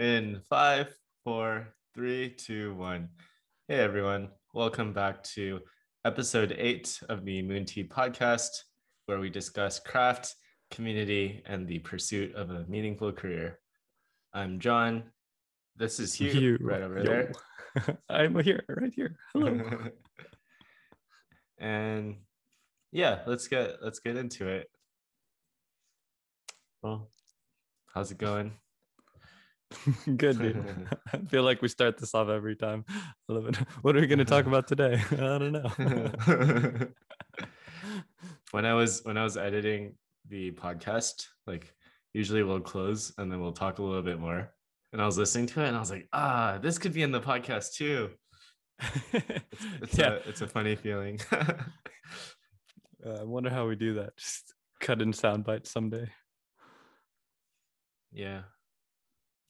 In five, four, three, two, one. Hey everyone, welcome back to episode eight of the Moon Tea podcast, where we discuss craft, community, and the pursuit of a meaningful career. I'm John. This is Hugh, Hugh. right over Yo. there. I'm here, right here. Hello. and yeah, let's get let's get into it. Well, how's it going? Good, dude. I feel like we start this off every time. I love it. What are we going to talk about today? I don't know. when I was when I was editing the podcast, like usually we'll close and then we'll talk a little bit more. And I was listening to it and I was like, ah, this could be in the podcast too. It's yeah, a it's a funny feeling. uh, I wonder how we do that. Just cut in sound bites someday. yeah.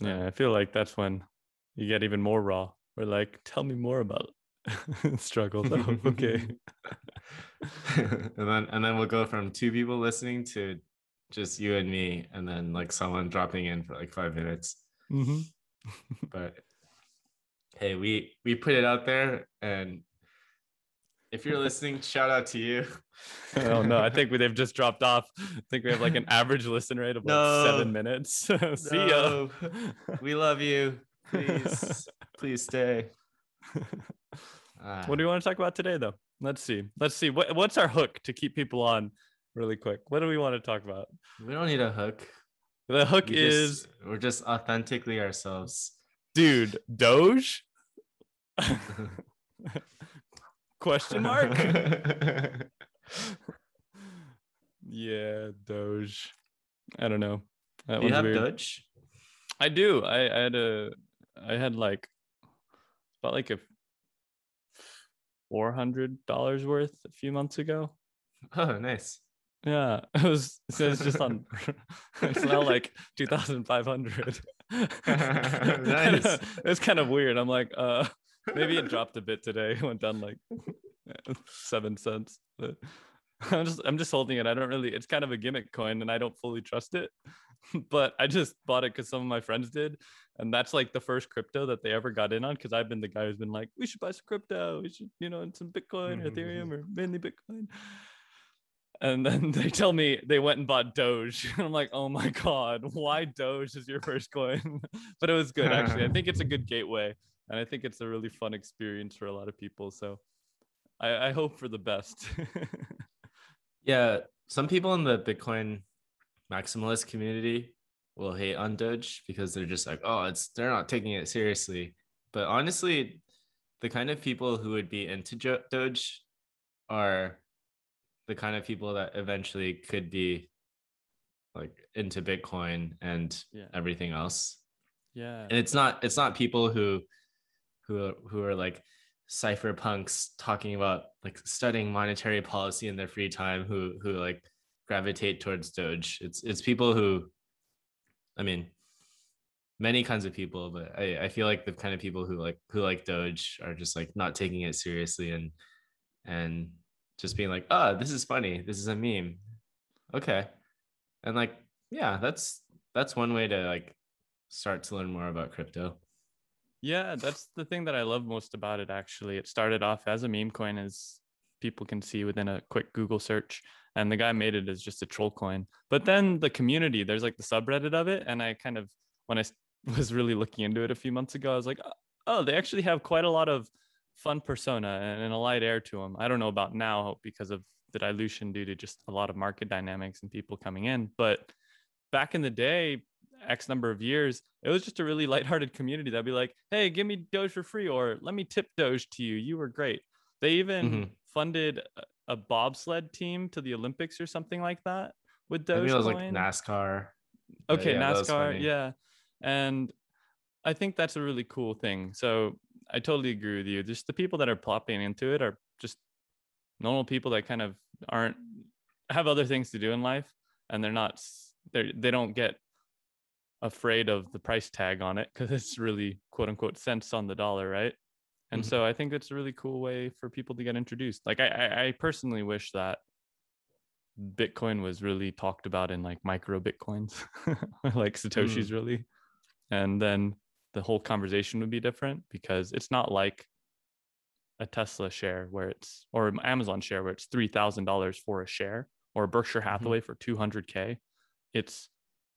Yeah, I feel like that's when you get even more raw. We're like, tell me more about struggles. Oh, okay. and then and then we'll go from two people listening to just you and me, and then like someone dropping in for like five minutes. hmm But hey, we we put it out there, and if you're listening, shout out to you. oh no, I think we, they've just dropped off. I think we have like an average listen rate of like seven minutes. See ya. we love you. Please, please stay. Ah, What do you want to talk about today, though? Let's see. Let's see. What, what's our hook to keep people on really quick? What do we want to talk about? we don't need a hook. The hook We is, just, we're just authentically ourselves. dude, Doge? Question mark? yeah, Doge. I don't know. That Do you have weird. Dutch? I do. I, I had a, I had like about like a four hundred dollars worth a few months ago. Oh, nice. Yeah, it was. So it's just on. it's now like two thousand five hundred. Nice. It's kind of weird. I'm like, uh, maybe it dropped a bit today. It went down like seven cents. But I'm just, I'm just holding it. I don't really. It's kind of a gimmick coin, and I don't fully trust it. But I just bought it because some of my friends did, and that's like the first crypto that they ever got in on. Because I've been the guy who's been like, we should buy some crypto. We should, you know, and some Bitcoin or mm-hmm. Ethereum or mainly Bitcoin. And then they tell me they went and bought Doge. And I'm like, oh my God, why Doge is your first coin? but it was good, actually. I think it's a good gateway. And I think it's a really fun experience for a lot of people. So I, I hope for the best. Yeah, some people in the Bitcoin maximalist community will hate on Doge because they're just like, oh, it's they're not taking it seriously. But honestly, the kind of people who would be into Doge are the kind of people that eventually could be like into Bitcoin and Yeah. everything else. yeah. And it's not it's not people who who are, who are like cypherpunks talking about like studying monetary policy in their free time who who like gravitate towards Doge. It's it's people who I mean many kinds of people, but I, I feel like the kind of people who like who like Doge are just like not taking it seriously and and just being like, oh, this is funny. This is a meme. Okay. And like, yeah, that's that's one way to like start to learn more about crypto. Yeah, that's the thing that I love most about it. Actually, it started off as a meme coin, as people can see within a quick Google search, and the guy made it as just a troll coin. But then the community, there's like the subreddit of it, and I kind of when I was really looking into it a few months ago, I was like, oh, oh, they actually have quite a lot of fun persona and, and a light air to them. I don't know about now because of the dilution due to just a lot of market dynamics and people coming in, but back in the day X number of years, it was just a really lighthearted community that'd be like, hey, give me Doge for free, or let me tip Doge to you. You were great. They even Mhm. funded a- a bobsled team to the Olympics or something like that with Doge. I think it was like NASCAR. Okay, yeah, NASCAR, yeah. And I think that's a really cool thing. So I totally agree with you. Just the people that are plopping into it are just normal people that kind of aren't have other things to do in life and they're not they they don't get afraid of the price tag on it because it's really quote unquote cents on the dollar, right? And Mhm. so I think it's a really cool way for people to get introduced. Like I, I, I personally wish that Bitcoin was really talked about in like micro Bitcoins, like Satoshi's Mm. really. and then the whole conversation would be different because it's not like a Tesla share where it's or an Amazon share where it's three thousand dollars for a share or Berkshire Hathaway for two hundred k. It's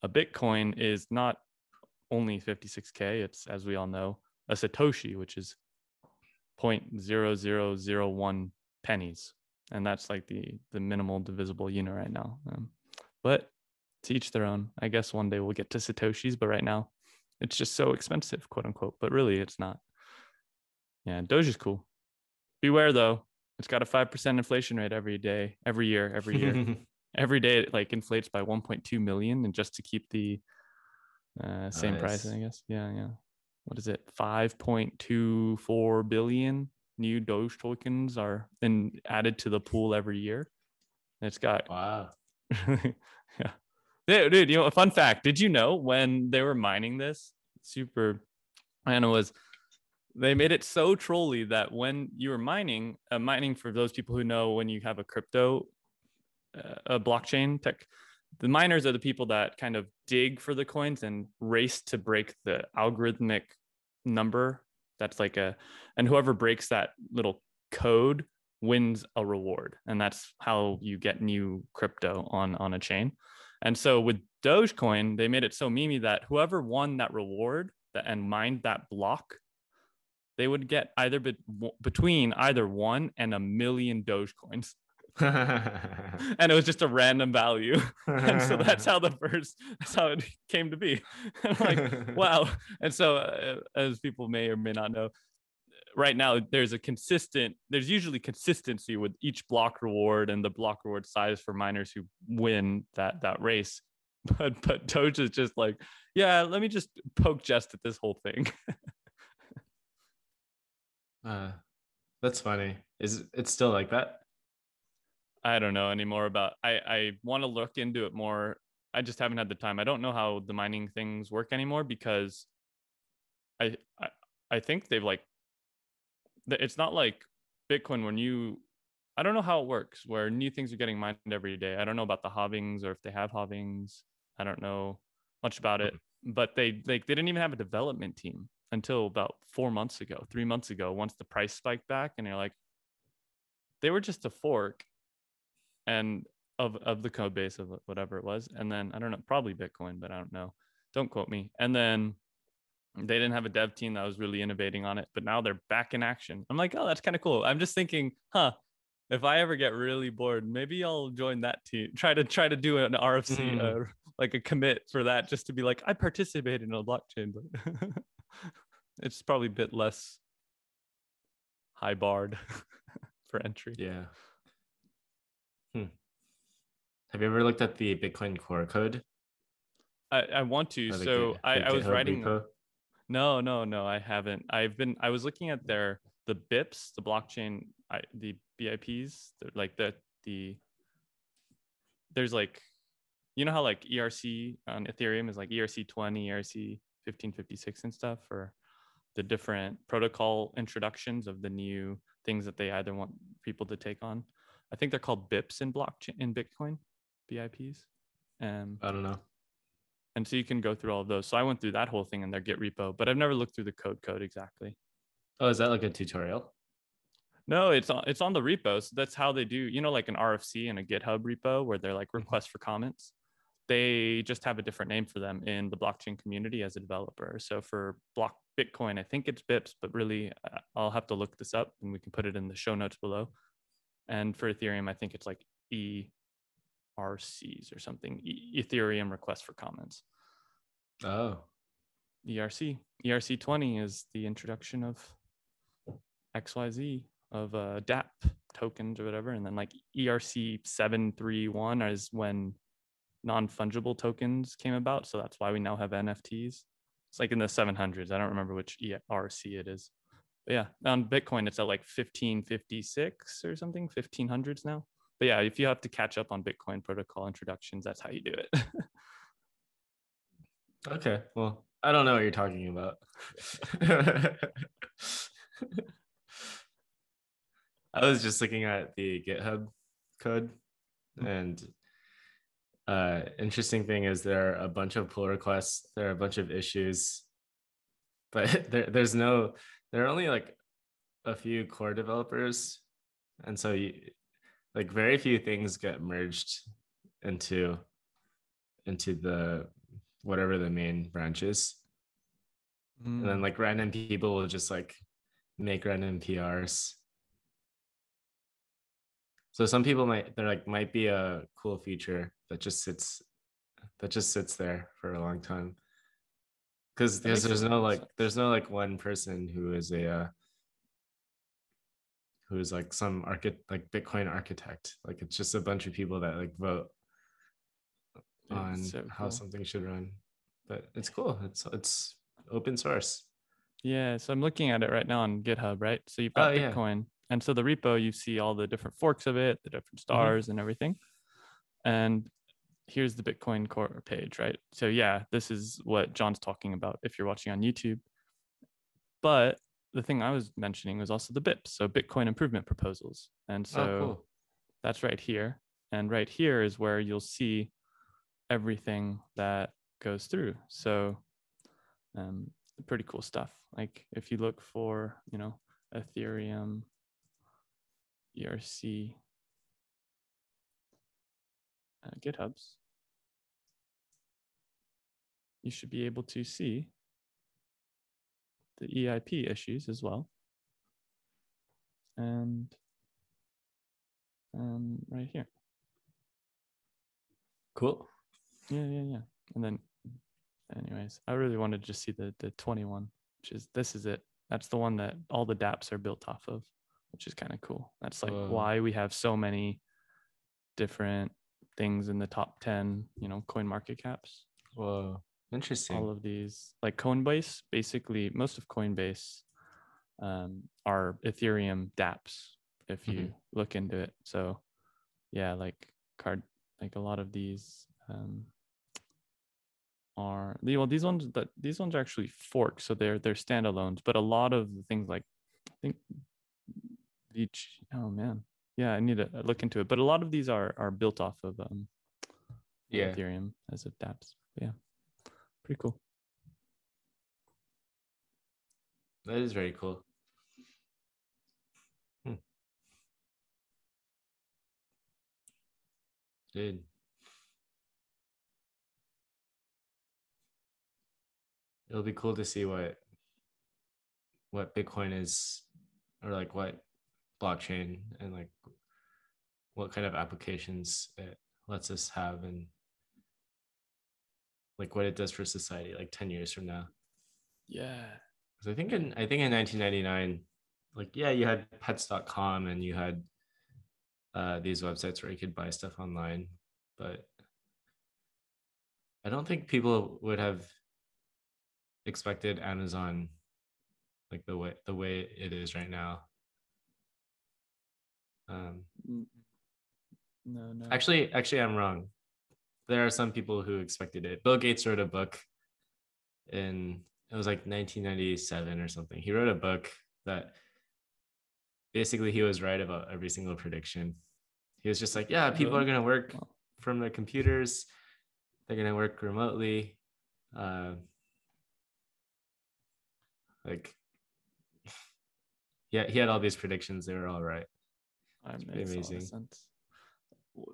a Bitcoin is not only fifty six k. It's as we all know a Satoshi, which is 0.0001 pennies, and that's like the the minimal divisible unit right now. Um, but to each their own. I guess one day we'll get to Satoshis, but right now it's just so expensive, quote unquote. But really, it's not. Yeah, Doge is cool. Beware though, it's got a five percent inflation rate every day, every year, every year, every day. It like inflates by 1.2 million, and just to keep the uh, same nice. price, I guess. Yeah, yeah. What is it? 5.24 billion new Doge tokens are then added to the pool every year. And it's got wow. yeah. Dude, dude, you know, a fun fact. Did you know when they were mining this? Super, and it was they made it so trolly that when you were mining, uh, mining for those people who know when you have a crypto, Uh, a blockchain tech, the miners are the people that kind of dig for the coins and race to break the algorithmic number. That's like a, and whoever breaks that little code wins a reward, and that's how you get new crypto on on a chain. And so with Dogecoin, they made it so memey that whoever won that reward that, and mined that block, they would get either be, between either one and a million Dogecoins. and it was just a random value. and so that's how the first, that's how it came to be. i'm like, wow. And so, uh, as people may or may not know, right now there's a consistent there's usually consistency with each block reward and the block reward size for miners who win that that race but but doge is just like yeah let me just poke jest at this whole thing uh that's funny is it still like that i don't know anymore about i i want to look into it more i just haven't had the time i don't know how the mining things work anymore because I, I I think they've like it's not like Bitcoin when you I don't know how it works where new things are getting mined every day. I don't know about the halvings or if they have halvings. I don't know much about it, mm-hmm. but they like they didn't even have a development team until about four months ago, three months ago, once the price spiked back and you're like, they were just a fork and of of the code base of whatever it was. And then I don't know, probably Bitcoin, but I don't know. Don't quote me. And then they didn't have a dev team that was really innovating on it, but now they're back in action. I'm like, oh, that's kind of cool. I'm just thinking, huh, if I ever get really bored, maybe I'll join that team. Try to try to do an RFC, mm. uh, like a commit for that, just to be like, I participated in a blockchain, but it's probably a bit less high barred for entry. Yeah. Hmm. Have you ever looked at the Bitcoin core code? I, I want to. so the, I, I was writing. Repo? No, no, no, I haven't. I've been I was looking at their the BIPs, the blockchain I, the BIPs, like the the there's like you know how like ERC on Ethereum is like ERC 20, ERC 1556 and stuff for the different protocol introductions of the new things that they either want people to take on. I think they're called BIPs in blockchain in Bitcoin, BIPs. Um, I don't know. and so you can go through all of those. So i went through that whole thing in their git repo but i've never looked through the code code exactly. Oh is that like a tutorial? No it's on it's on the repos so that's how they do you know like an rfc and a github repo where they're like request for comments? They just have a different name for them in the blockchain community as a developer. So for block bitcoin i think it's bips but really uh, i'll have to look this up and we can put it in the show notes below and for ethereum i think it's like ERCs or something, e- Ethereum request for comments. Oh. ERC. ERC 20 is the introduction of XYZ of uh, DApp tokens or whatever. And then like ERC 731 is when non fungible tokens came about. So that's why we now have NFTs. It's like in the 700s. I don't remember which ERC it is. But yeah, on Bitcoin, it's at like 1556 or something, 1500s now but yeah, if you have to catch up on Bitcoin protocol introductions, that's how you do it. okay. Well, I don't know what you're talking about. I was just looking at the GitHub code and uh interesting thing is there are a bunch of pull requests there are a bunch of issues but there, there's no there are only like a few core developers and so you like very few things get merged into into the whatever the main branch is mm. and then mm. like random people will just like make random prs so some people might they're like might be a cool feature that just sits that just sits there for a long time because there's, there's no like there's no like one person who is a uh, who's like some architect like bitcoin architect like it's just a bunch of people that like vote on so cool. how something should run but it's cool it's it's open source yeah so i'm looking at it right now on github right so you've got oh, bitcoin yeah. and so the repo you see all the different forks of it the different mm-hmm. stars mm-hmm. and everything and here's the bitcoin core page right so yeah this is what john's talking about if you're watching on youtube but the thing I was mentioning was also the BIPs, so Bitcoin improvement proposals. And oh, so oh, cool. that's right here. And right here is where you'll see everything that goes through. So um, pretty cool stuff. Like if you look for, you know, Ethereum, ERC, uh, GitHubs, you should be able to see the EIP issues as well. And um, right here. Cool. Yeah, yeah, yeah. And then, anyways, I really wanted to just see the the 21, which is this is it. That's the one that all the DApps are built off of, which is kind of cool. That's like Whoa. why we have so many different things in the top 10, you know, coin market caps. Whoa. Interesting. All of these, like Coinbase, basically most of Coinbase um, are Ethereum DApps. If you mm-hmm. look into it, so yeah, like card, like a lot of these um, are well, these ones that these ones are actually forked, so they're they're standalones. But a lot of the things like I think each oh man, yeah, I need to look into it. But a lot of these are are built off of um, yeah Ethereum as a DApps. Yeah pretty cool. That is very cool. Hmm. Dude. It'll be cool to see what what Bitcoin is or like what blockchain and like what kind of applications it lets us have and like what it does for society like 10 years from now. Yeah. Because i think in i think in 1999 like yeah you had pets.com and you had uh, these websites where you could buy stuff online but i don't think people would have expected amazon like the way the way it is right now um no no actually actually i'm wrong there are some people who expected it. Bill Gates wrote a book in it was like 1997 or something. He wrote a book that basically he was right about every single prediction. He was just like, yeah, people are going to work from their computers. They're going to work remotely. Uh, like, yeah, he had all these predictions. They were all right. Amazing.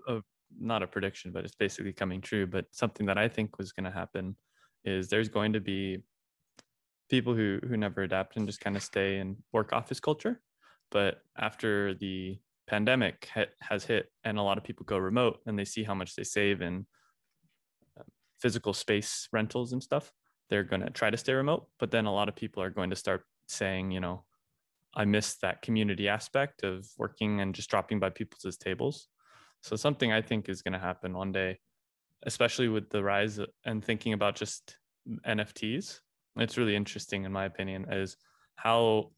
A not a prediction, but it's basically coming true. But something that I think was going to happen is there's going to be people who who never adapt and just kind of stay in work office culture. But after the pandemic ha- has hit and a lot of people go remote and they see how much they save in um, physical space rentals and stuff, they're going to try to stay remote. But then a lot of people are going to start saying, you know, I miss that community aspect of working and just dropping by people's tables. So something I think is going to happen one day, especially with the rise and thinking about just NFTs. It's really interesting, in my opinion, is how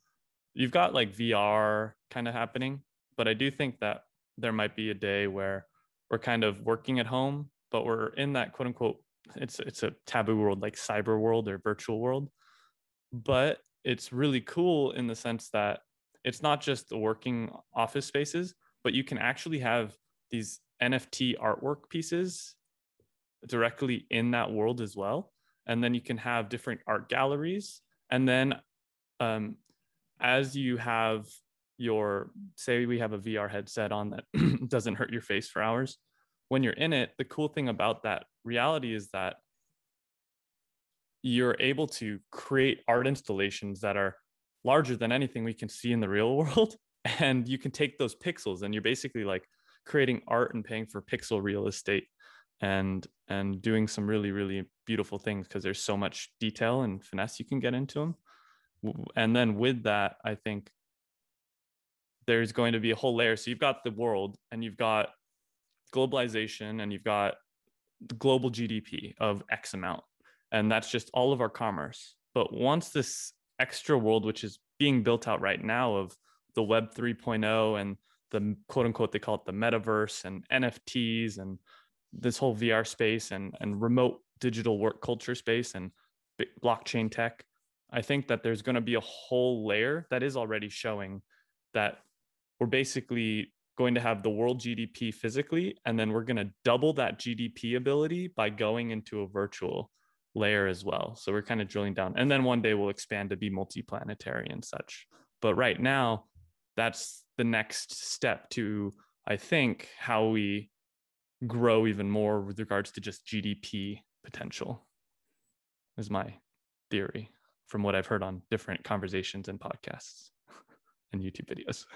you've got like VR kind of happening, but I do think that there might be a day where we're kind of working at home, but we're in that quote unquote it's it's a taboo world like cyber world or virtual world. But it's really cool in the sense that it's not just the working office spaces, but you can actually have these NFT artwork pieces directly in that world as well. And then you can have different art galleries. And then um, as you have your, say, we have a VR headset on that doesn't hurt your face for hours. When you're in it, the cool thing about that reality is that you're able to create art installations that are larger than anything we can see in the real world and you can take those pixels and you're basically like creating art and paying for pixel real estate and and doing some really really beautiful things because there's so much detail and finesse you can get into them and then with that i think there's going to be a whole layer. So you've got the world and you've got globalization and you've got the global gdp of x amount and that's just all of our commerce. But once this extra world which is being built out right now of the web 3.0 and the quote unquote they call it the metaverse and nfts and this whole vr space and and remote digital work culture space and blockchain tech i think that there's going to be a whole layer that is already showing that we're basically going to have the world gdp physically and then we're going to double that gdp ability by going into a virtual layer as well. So we're kind of drilling down and then one day we'll expand to be multiplanetary and such. But right now that's the next step to i think how we grow even more with regards to just gdp potential is my theory from what i've heard on different conversations and podcasts and youtube videos.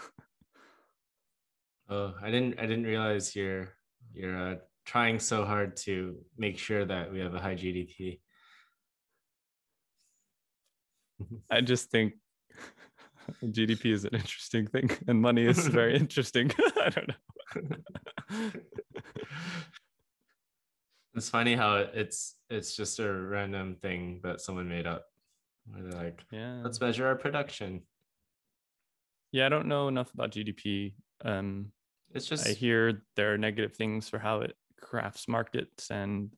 Oh i didn't i didn't realize you're you're uh, trying so hard to make sure that we have a high gdp i just think GDP is an interesting thing, and money is very interesting. I don't know. it's funny how it's it's just a random thing that someone made up. Where they're like, yeah, let's measure our production. Yeah, I don't know enough about GDP. Um, it's just I hear there are negative things for how it crafts markets and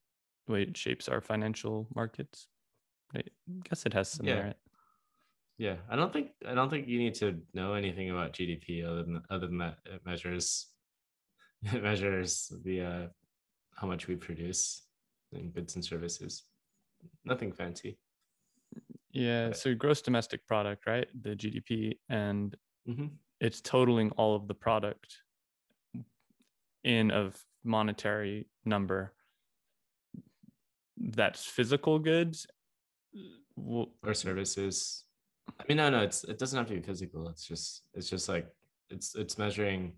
the way it shapes our financial markets. I guess it has some yeah. merit. Yeah, I don't think I don't think you need to know anything about GDP other than other than that it measures it measures the uh, how much we produce in goods and services. Nothing fancy. Yeah, so gross domestic product, right? The GDP, and mm-hmm. it's totaling all of the product in a monetary number. That's physical goods or services I mean, no, no, it's it doesn't have to be physical. It's just it's just like it's it's measuring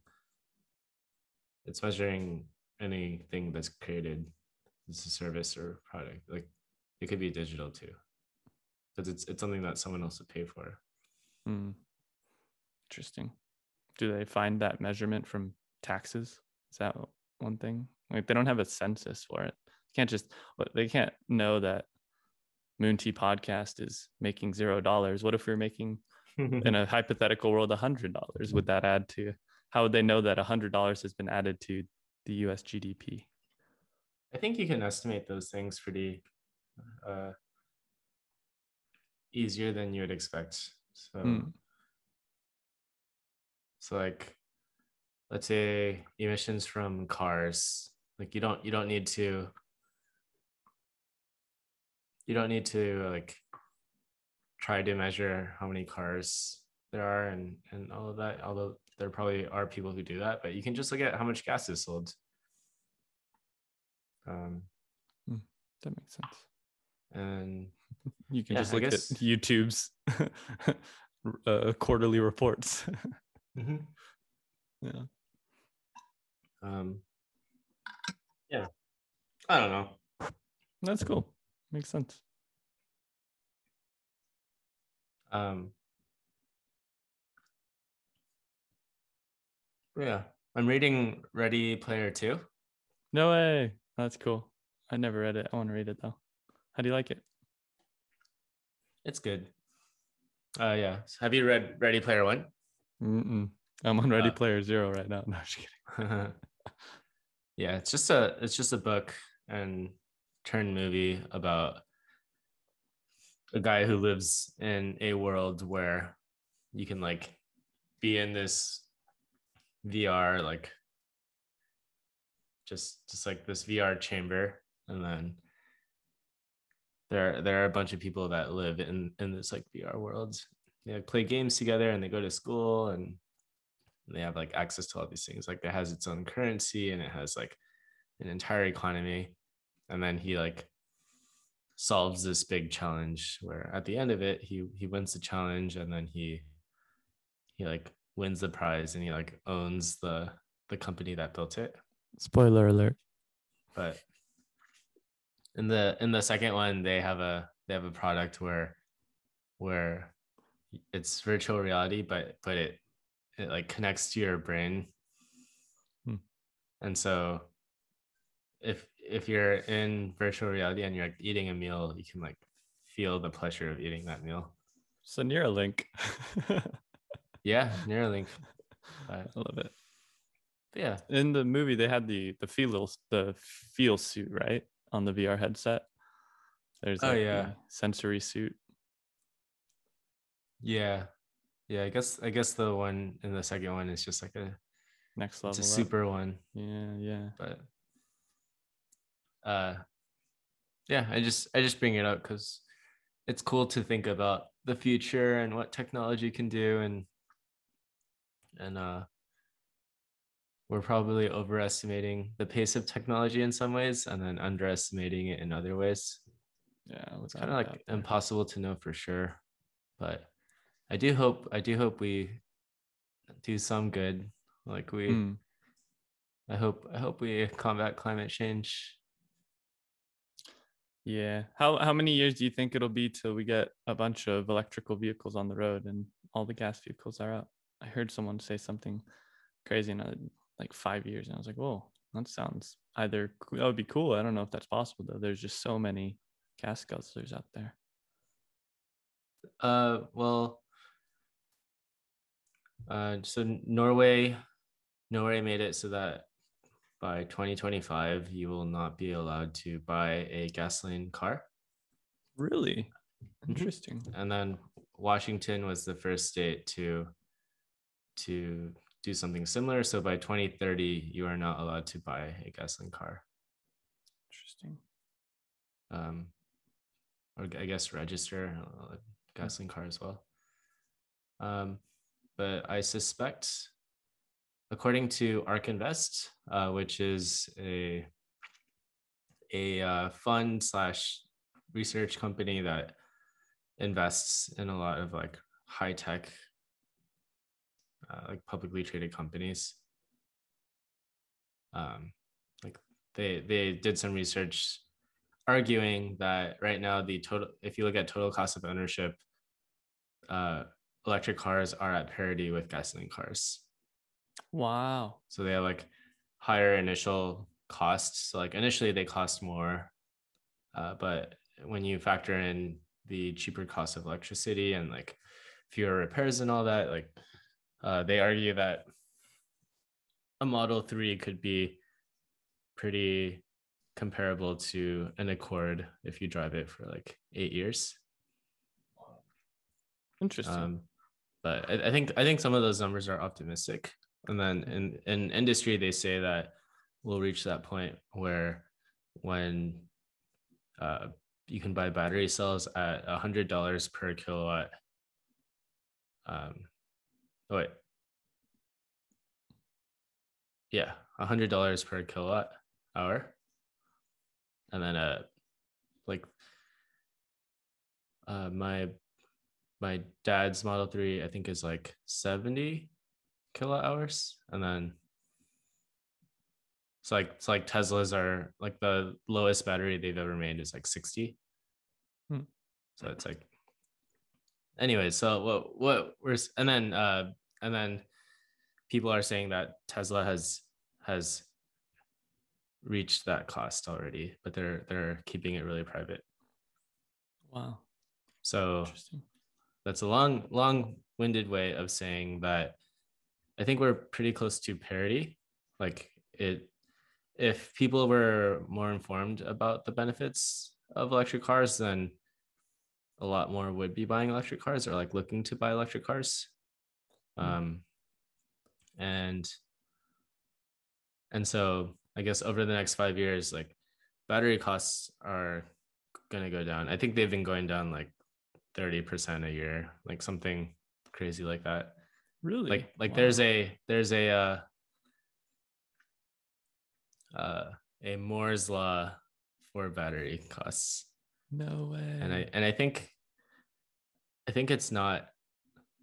it's measuring anything that's created as a service or product. Like it could be digital too. Because it's it's something that someone else would pay for. Mm. Interesting. Do they find that measurement from taxes? Is that one thing? Like they don't have a census for it. You can't just they can't know that Moon Tea podcast is making zero dollars. What if we are making in a hypothetical world a hundred dollars? Would that add to how would they know that a hundred dollars has been added to the US GDP? I think you can estimate those things pretty uh, easier than you would expect. So, mm. so like, let's say emissions from cars. Like you don't you don't need to you don't need to like try to measure how many cars there are and and all of that although there probably are people who do that but you can just look at how much gas is sold um hmm, that makes sense and you can yeah, just look at youtube's uh, quarterly reports mm-hmm. yeah um yeah i don't know that's cool makes sense. Um, yeah, I'm reading Ready Player Two. No way. That's cool. I never read it. I want to read it though. How do you like it? It's good. Uh, yeah. Have you read Ready Player One? Mm-mm. I'm on Ready uh, Player Zero right now. No, I'm just kidding. yeah, it's just a it's just a book and turn movie about a guy who lives in a world where you can like be in this VR like just just like this VR chamber and then there there are a bunch of people that live in in this like VR world. They play games together and they go to school and they have like access to all these things. Like it has its own currency and it has like an entire economy. And then he like solves this big challenge where at the end of it he he wins the challenge and then he he like wins the prize and he like owns the the company that built it. Spoiler alert. But in the in the second one they have a they have a product where where it's virtual reality but but it it like connects to your brain Hmm. and so if if you're in virtual reality and you're like eating a meal you can like feel the pleasure of eating that meal So Neuralink. yeah neuralink I love it. yeah In the movie, they had the the feel the feel suit right on the VR headset. There's Oh, yeah. sensory suit. yeah yeah i guess i guess the one in the second one is just like a Next level. it's a up. super one Yeah, yeah. but uh yeah i just i just bring it up because it's cool to think about the future and what technology can do and and uh we're probably overestimating the pace of technology in some ways and then underestimating it in other ways Yeah. it's kind of like impossible to know for sure but i do hope i do hope we do some good like we Mm. i hope i hope we combat climate change Yeah. How how many years do you think it'll be till we get a bunch of electrical vehicles on the road and all the gas vehicles are out? I heard someone say something crazy in like five years, and I was like, "Whoa, that sounds either that would be cool." I don't know if that's possible though. There's just so many gas guzzlers out there. Uh, well, uh, so Norway, Norway made it so that by 2025 you will not be allowed to buy a gasoline car, Really Mhm. interesting. and then Washington was the first state to to do something similar. So by 2030 you are not allowed to buy a gasoline car, Interesting. um, or I guess register a gasoline car as well. Um, but I suspect, according to Ark Invest, uh, which is a a uh, fund slash research company that invests in a lot of like high tech, uh, like publicly traded companies. Um, like they they did some research arguing that right now the total if you look at total cost of ownership uh electric cars are at parity with gasoline cars Wow. so they have like higher initial costs so like initially they cost more uh, but when you factor in the cheaper cost of electricity and like fewer repairs and all that like uh, they argue that a model 3 could be pretty comparable to an accord if you drive it for like eight years Interesting. um, but I, I think I think some of those numbers are optimistic. And then in in industry, they say that we'll reach that point where when uh, you can buy battery cells at hundred dollars per kilowatt. Um, oh wait, yeah, hundred dollars per kilowatt hour, and then uh, like uh, my my dad's Model 3, I think, is like 70 kilowatt hours. And then it's like it's like Teslas are like the lowest battery they've ever made is like 60. Hmm. So it's like anyway, so what what we're and then uh and then people are saying that Tesla has has reached that cost already, but they're they're keeping it really private. wow. So Interesting. That's a long long-winded way of saying that i think we're pretty close to parity like it if people were more informed about the benefits of electric cars then a lot more would be buying electric cars or like looking to buy electric cars Mm. um and and so i guess over the next five years like battery costs are gonna go down. I think they've been going down like 30% a year, like something crazy like that. Really? Like like Wow. there's a there's a uh uh a Moore's law for battery costs. no way. And I and I think I think it's not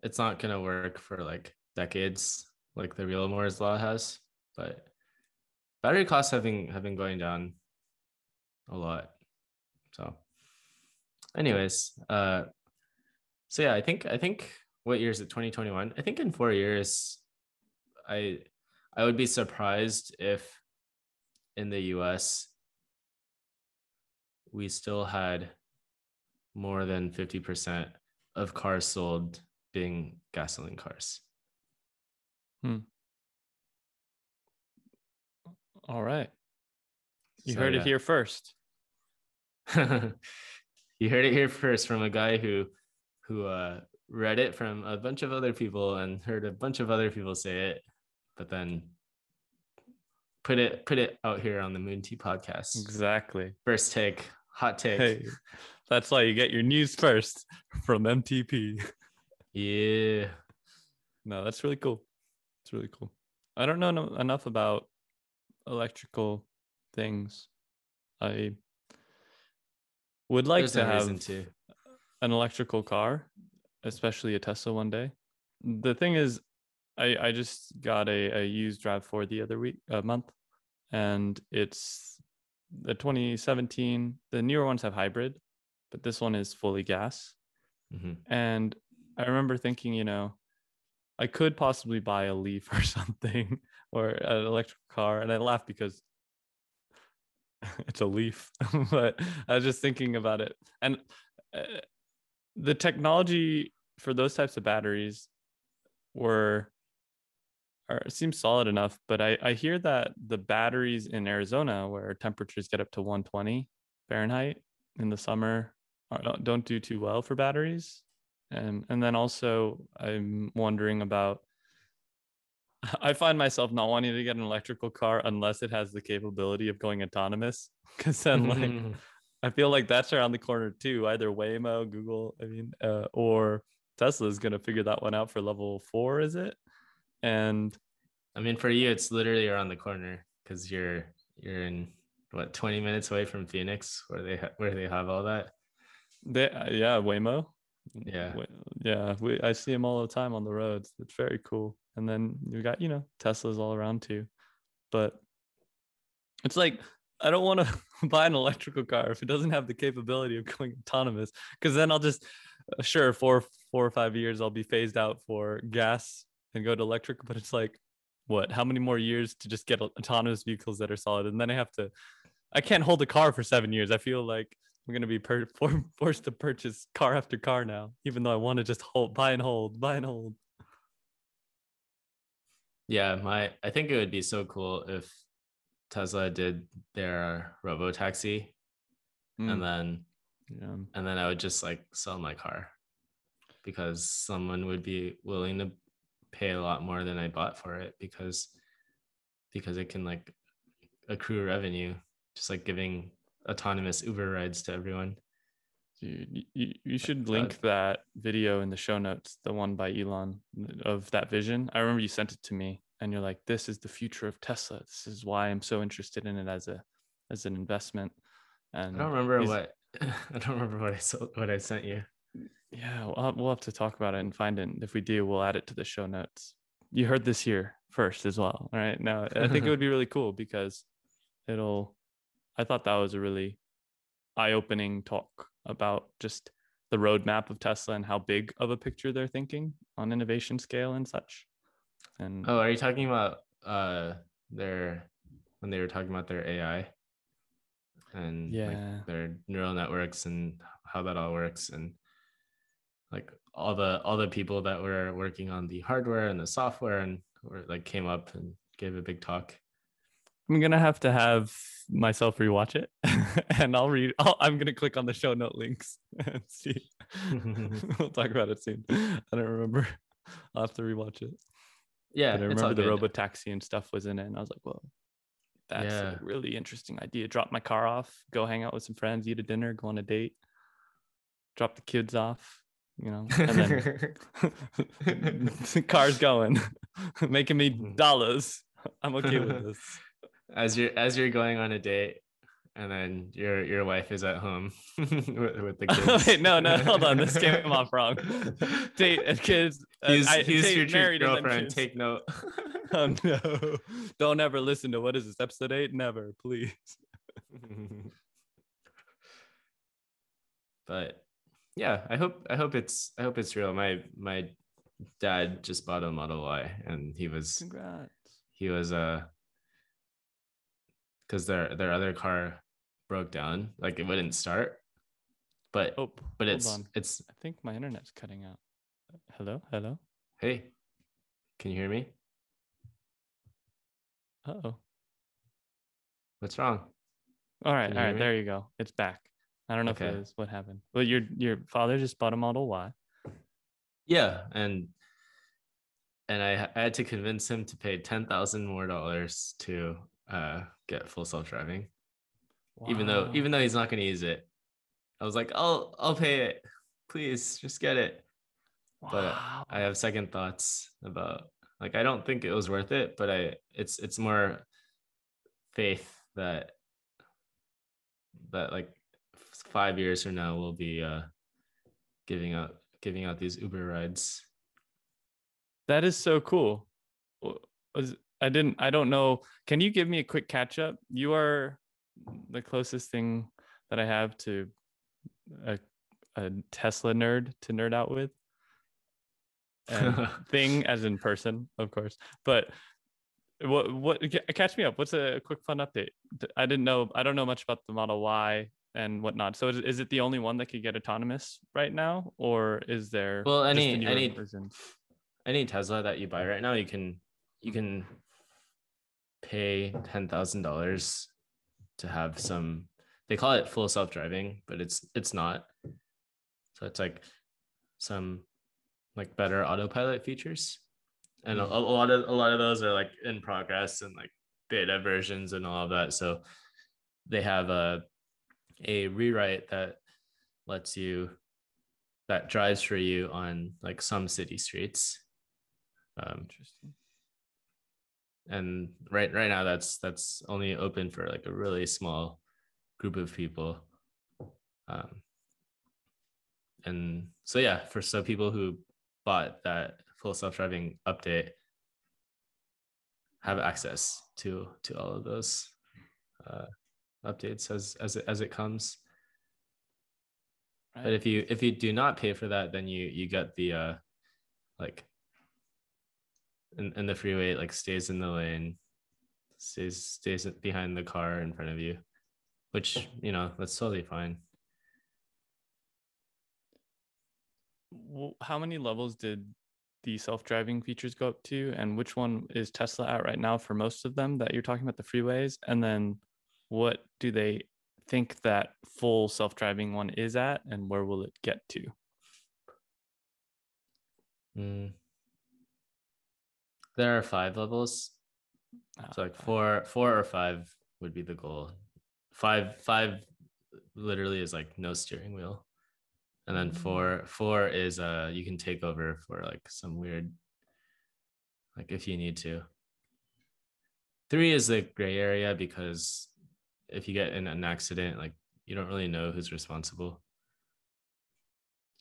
it's not gonna work for like decades like the real Moore's law has, but battery costs have been have been going down a lot. So anyways, uh so yeah, I think I think what year is it 2021? I think in 4 years I I would be surprised if in the US we still had more than 50% of cars sold being gasoline cars. Hmm. All right. You So, heard yeah. it here first. you heard it here first from a guy who who uh read it from a bunch of other people and heard a bunch of other people say it but then put it put it out here on the moon tea podcast Exactly. first take hot take Hey, that's why you get your news first from MTP. yeah No, that's really cool. It's really cool. I don't know no- enough about electrical things. I would like there's to no have reason to an electrical car, especially a Tesla one day. The thing is, I I just got a, a used RAV4 the other week, a month, and it's the 2017. The newer ones have hybrid, but this one is fully gas. Mhm. And I remember thinking, you know, I could possibly buy a Leaf or something or an electric car, and I laugh because it's a Leaf. but I was just thinking about it, and uh, the technology for those types of batteries were or seems solid enough. But I I hear that the batteries in Arizona, where temperatures get up to 120 Fahrenheit in the summer, are, don't- don't do too well for batteries. And and then also I'm wondering about. I find myself not wanting to get an electrical car unless it has the capability of going autonomous, because then like I feel like that's around the corner too. Either Waymo, Google, I mean, uh, or Tesla is gonna figure that one out for level four, is it? And i mean for you it's literally around the corner because you're you're in what 20 minutes away from phoenix where they ha- where they have all that they, uh, yeah, Waymo. Yeah. Yeah. We, I see them all the time on the roads. It's very cool. And then you got you know Teslas all around too, but it's like I don't want to buy an electrical car if it doesn't have the capability of going autonomous, because then I'll just uh, sure four four or five years I'll be phased out for gas and go to electric. But it's like what? How many more years to just get autonomous vehicles that are solid? And then I have to. I can't hold a car for seven years. I feel like I'm gonna be per- for- forced to purchase car after car now, even though I want to just hold, buy and hold, buy and hold. Yeah, my I think it would be so cool if Tesla did their robo taxi Mm, and then yeah. and then I would just like sell my car because someone would be willing to pay a lot more than I bought for it because because it can like accrue revenue just like giving autonomous Uber rides to everyone. Dude, you, you should God. link that video in the show notes, the one by Elon of that vision. I remember you sent it to me and you're like, this is the future of Tesla. This is why I'm so interested in it as a as an investment. And I don't remember what I don't remember what I sold, what I sent you. Yeah, we'll we'll have to talk about it and find it. And if we do, we'll add it to the show notes. You heard this here first as well. All right. Now, I think it would be really cool because it'll, I thought that was a really eye opening talk about just the roadmap of Tesla and how big of a picture they're thinking on innovation scale and such. And Oh, are you talking about uh their when they were talking about their AI and Yeah. like their neural networks and how that all works and like all the all the people that were working on the hardware and the software and were like came up and gave a big talk. I'm gonna have to have myself rewatch it, and I'll read. I'll, I'm gonna click on the show note links and see. we'll talk about it soon. I don't remember. I'll have to rewatch it. Yeah, but I remember the good. robo taxi and stuff was in it, and I was like, "Well, That's Yeah. a really interesting idea. Drop my car off, go hang out with some friends, eat a dinner, go on a date, drop the kids off, you know, and then car's going, making me Mhm. dollars. I'm okay with this. as you're as you're going on a date and then your your wife is at home with, with the kids. Wait, no, no, hold on. This came off wrong. Date and kids. uh, He's, I- he's date, your married girlfriend. Take note. Oh no! Don't ever listen to what is this episode eight? Never, please. but yeah, I hope I hope it's I hope it's real. My my dad just bought a Model Y and he was Congrats. he was uh because their their other car broke down like it wouldn't start but Oh, but it's on. it's I think my internet's cutting out. Hello, hello. hey can you hear me Oh, what's wrong all right, all right. me? There you go. It's back. I don't know if Okay. it is what happened. Well, your your father just bought a Model Y. yeah and and I, I had to convince him to pay ten thousand more dollars to uh get full self driving even though even though he's not going to use it i was like i'll i'll pay it please just get it but I have second thoughts about like I don't think it was worth it, but I it's it's more faith that that like five years from now we'll be uh giving out giving out these Uber rides. That is so cool. Was I didn't I don't know. Can you give me a quick catch up? You are the closest thing that I have to a, a Tesla nerd to nerd out with. And thing as in person, of course. But what what catch me up? What's a quick fun update? I didn't know I don't know much about the Model Y and whatnot. So is, is it the only one that could get autonomous right now, or is there Well, any- any- versions? Any Tesla that you buy right now, you can you can pay ten thousand dollars to have some they call it full self-driving, but it's it's not. So it's like some like better autopilot features. And a, a lot of a lot of those are like in progress and like beta versions and all of that. So they have a a rewrite that lets you that drives for you on like some city streets. Um, Interesting. And right right now that's that's only open for like a really small group of people um and so yeah for some people who bought that full self-driving update have access to to all of those uh updates as as it as it comes but Right. if you if you do not pay for that then you you get the uh like and, and the freeway like stays in the lane stays stays behind the car in front of you which you know that's totally fine. How many levels did the self-driving features go up to? And which one is tesla at right now for most of them that you're talking about the freeways? And then what do they think that full self-driving one is at and where will it get to? Mm. There are five levels. Ah, so like four four or five would be the goal. Five five literally is like no steering wheel. And then Mm. four four is uh you can take over for like some weird like if you need to. Three is the gray area because if you get in an accident like you don't really know who's responsible.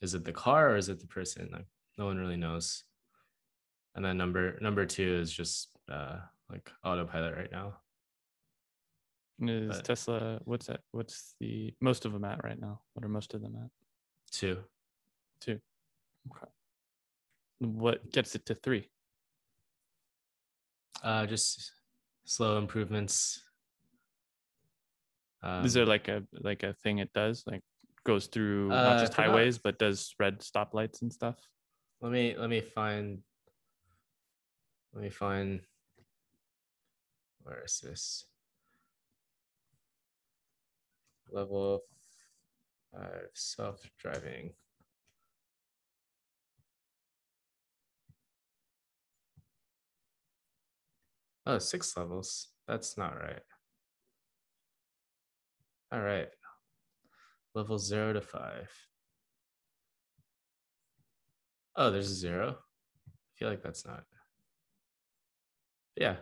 Is it the car or is it the person? Like no one really knows and then number number two is just uh like autopilot right now. Is but- tesla what's that what's the most of them at right now? What are most of them at? Two. Two. Okay. what gets it to three? Uh just slow improvements. Um, is there like a like a thing it does like goes through Uh, not just highways but does red stoplights and stuff? Let me let me find let me find where is this level five self-driving oh six levels that's not right All right. Level zero to five. Oh, there's a zero. I feel like that's not. Yeah.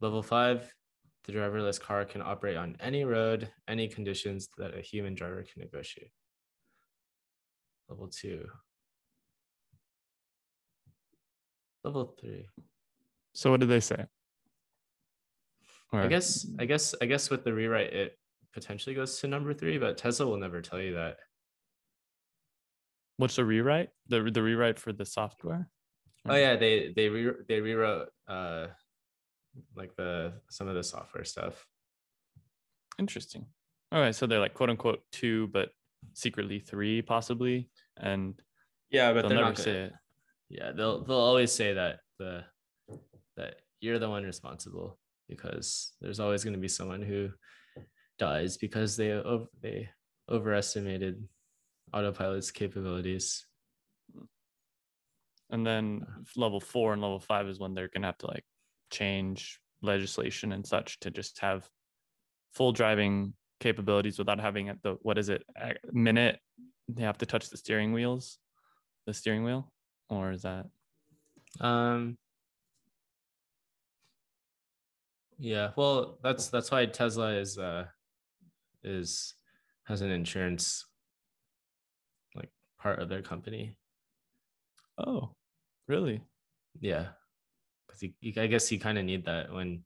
Level five, the driverless car can operate on any road, any conditions that a human driver can negotiate. Level two. Level three. So what did they say? I guess I guess I guess with the rewrite it potentially goes to number three, but Tesla will never tell you that. What's the rewrite? The the rewrite for the software? Oh yeah, they they re they rewrote uh like the some of the software stuff. Interesting. All right, so they're like quote unquote two, but secretly three possibly, and Yeah, but they'll never not say it. yeah, they'll they'll always say that the that you're the one responsible because there's always going to be someone who dies because they ov- they overestimated autopilot's capabilities. And then level four and level five is when they're gonna have to like change legislation and such to just have full driving capabilities without having at the what is it a minute they have to touch the steering wheels, the steering wheel, or is that Um. Yeah, well, that's that's why Tesla is uh is has an insurance part of their company. oh really Yeah, because I guess you kind of need that when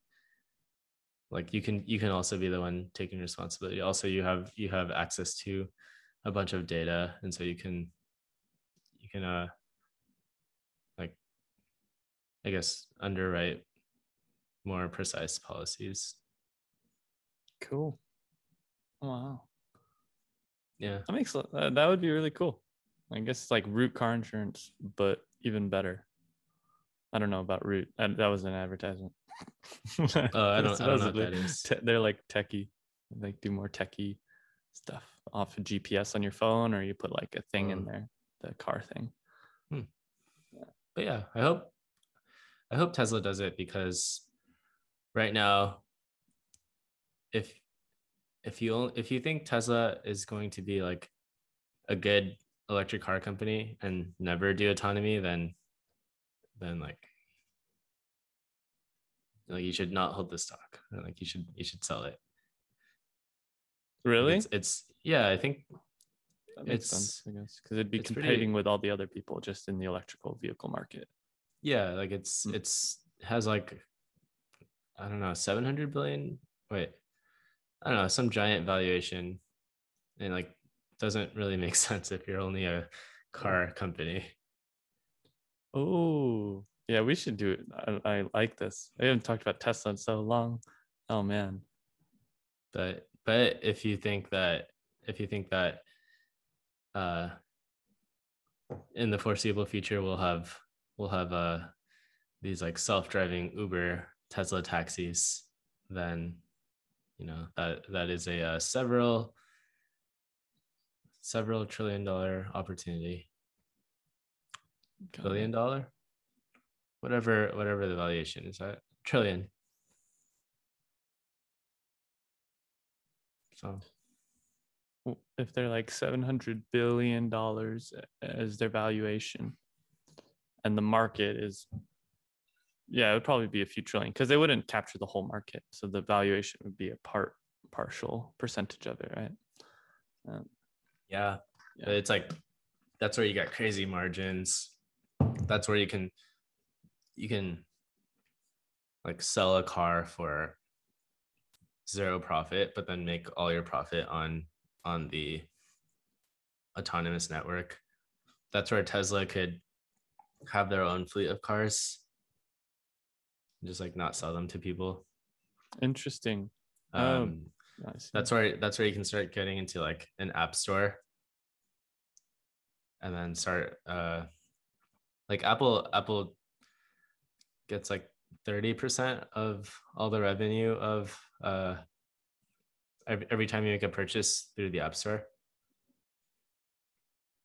like you can you can also be the one taking responsibility. Also, you have you have access to a bunch of data, and so you can you can uh like I guess underwrite more precise policies. cool wow Yeah. that makes that, that would be really cool i guess it's like root car insurance but even better. I don't know about root that, that was an advertisement. Oh, I don't I don't know what that is. te- they're like techie. Like do more techie stuff off of gps on your phone or you put like a thing in Oh. there the car thing. Hmm. But yeah, I hope I hope Tesla does it because right now, if if you if you think Tesla is going to be like a good electric car company and never do autonomy, then then like like you should not hold the stock. Like you should you should sell it. Really It's, it's yeah. I think makes sense it's- i guess because it'd be it's pretty- competing with all the other people just in the electrical vehicle market yeah like it's Mm. it's has like i don't know 700 billion wait i don't know some giant valuation and like doesn't really make sense if you're only a car company Oh, yeah, we should do it. I, I like this. I haven't talked about Tesla in so long. Oh man. but but if you think that if you think that uh in the foreseeable future we'll have we'll have uh these like self-driving uber tesla taxis then you know that that is a uh, several several trillion dollar opportunity. Got billion it. dollar? Whatever whatever the valuation is that trillion. So. If they're like seven hundred billion dollars as their valuation, and the market is, yeah, it would probably be a few trillion because they wouldn't capture the whole market, so the valuation would be a part partial percentage of it, right? Um, Yeah. Yeah. It's like that's where you got crazy margins. That's where you can you can like sell a car for zero profit, but then make all your profit on on the autonomous network. That's where Tesla could have their own fleet of cars. and Just like not sell them to people. interesting. Um, Um, See. that's where that's where you can start getting into like an app store. And then start uh like apple apple gets like 30% of all the revenue of uh every, every time you make a purchase through the app store.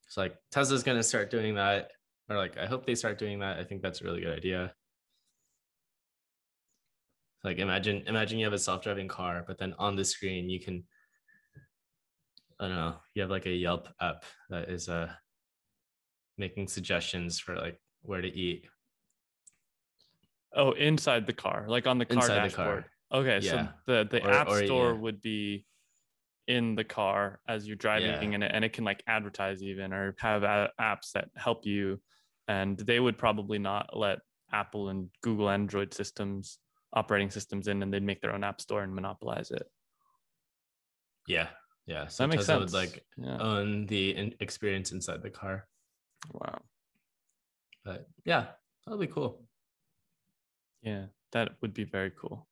So like tesla's to start doing that or like i hope they start doing that. I think that's a really good idea Like imagine imagine you have a self-driving car, but then on the screen you can I don't know, you have like a Yelp app that is uh making suggestions for like where to eat. Oh, inside the car, like on the car Inside the dashboard. car. Okay, so the the Or- app or, store yeah. would be in the car as you're driving Yeah. in it, and it can like advertise even or have a- apps that help you. And they would probably not let Apple and Google Android systems, operating systems in, and they'd make their own app store and monopolize it. Yeah. Yeah. So that makes Tesla sense. would like yeah. own the in- experience inside the car. wow. But yeah, that'll be cool. Yeah, that would be very cool.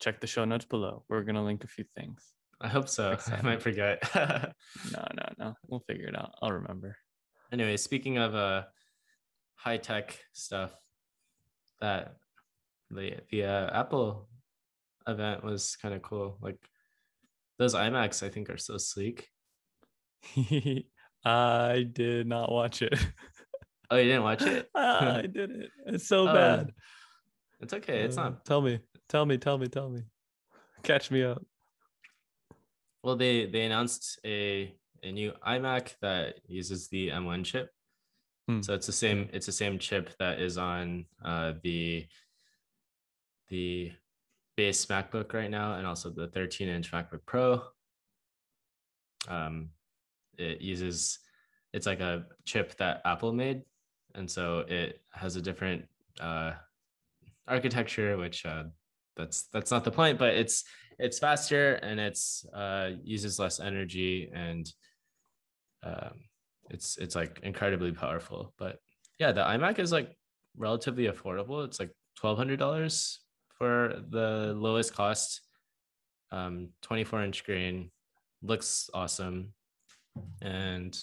Check the show notes below. We're gonna link a few things. I hope so. I might forget. No, no, no. We'll figure it out. I'll remember. anyway, speaking of uh high tech stuff, that the the uh, Apple event was kind of cool. Like those iMacs, I think, are so sleek. I did not watch it. Oh, you didn't watch it? I didn't. It's so Oh, bad. It's okay. It's Uh, not. Tell me. Tell me. Tell me. Tell me. Catch me up. Well, they they announced a a new iMac that uses the M1 chip. Hmm. So it's the same. It's the same chip that is on uh, the the base MacBook right now, and also the 13 inch MacBook Pro. Um, it uses it's like a chip that Apple made, and so it has a different uh, architecture, which uh, that's that's not the point, but it's it's faster and it's uh, uses less energy and um, it's it's like incredibly powerful. But yeah, the iMac is like relatively affordable. It's like twelve hundred dollars for the lowest cost. Um, 24 inch screen looks awesome, and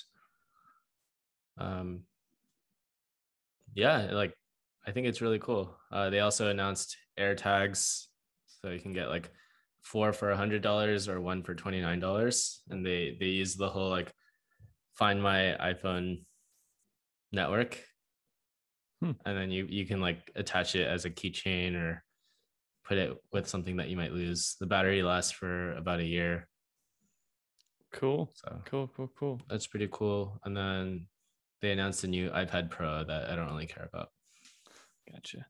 um, yeah, like I think it's really cool. Uh, they also announced air tags, so you can get like four for a hundred dollars or one for twenty nine dollars, and they they use the whole like find my iPhone network, Hmm. and then you you can like attach it as a keychain or put it with something that you might lose. The battery lasts for about a year, Cool. so Cool. Cool. Cool. that's pretty cool. And then they announced a new iPad Pro that I don't really care about. Gotcha.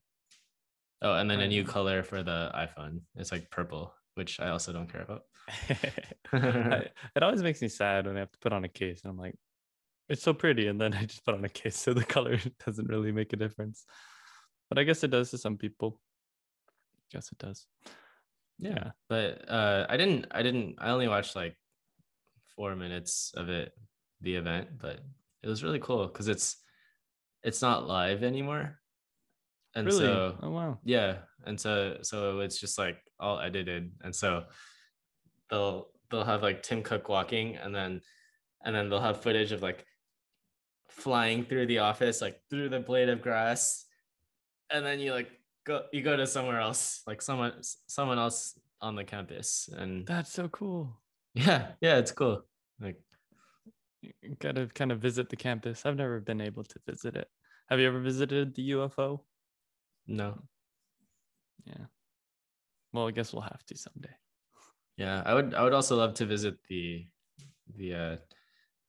Oh, and then a new um, color for the iPhone. It's like purple, which I also don't care about. It always makes me sad when I have to put on a case and I'm like, it's so pretty. And then I just put on a case. So the color doesn't really make a difference. But I guess it does to some people. Guess it does. yeah, but uh, I didn't. I didn't. I only watched like four minutes of it, the event, but it was really cool because it's it's not live anymore, and really? so oh, wow. yeah, and so so it's just like all edited, and so they'll they'll have like Tim Cook walking, and then and then they'll have footage of like flying through the office, like through the blade of grass, and then you like go you go to somewhere else, like someone someone else on the campus, and That's so cool. yeah, yeah, it's cool. Like You gotta kind of visit the campus. I've never been able to visit it. Have you ever visited the UFO? no, Yeah. Well, I guess we'll have to someday. yeah, I would I would also love to visit the the uh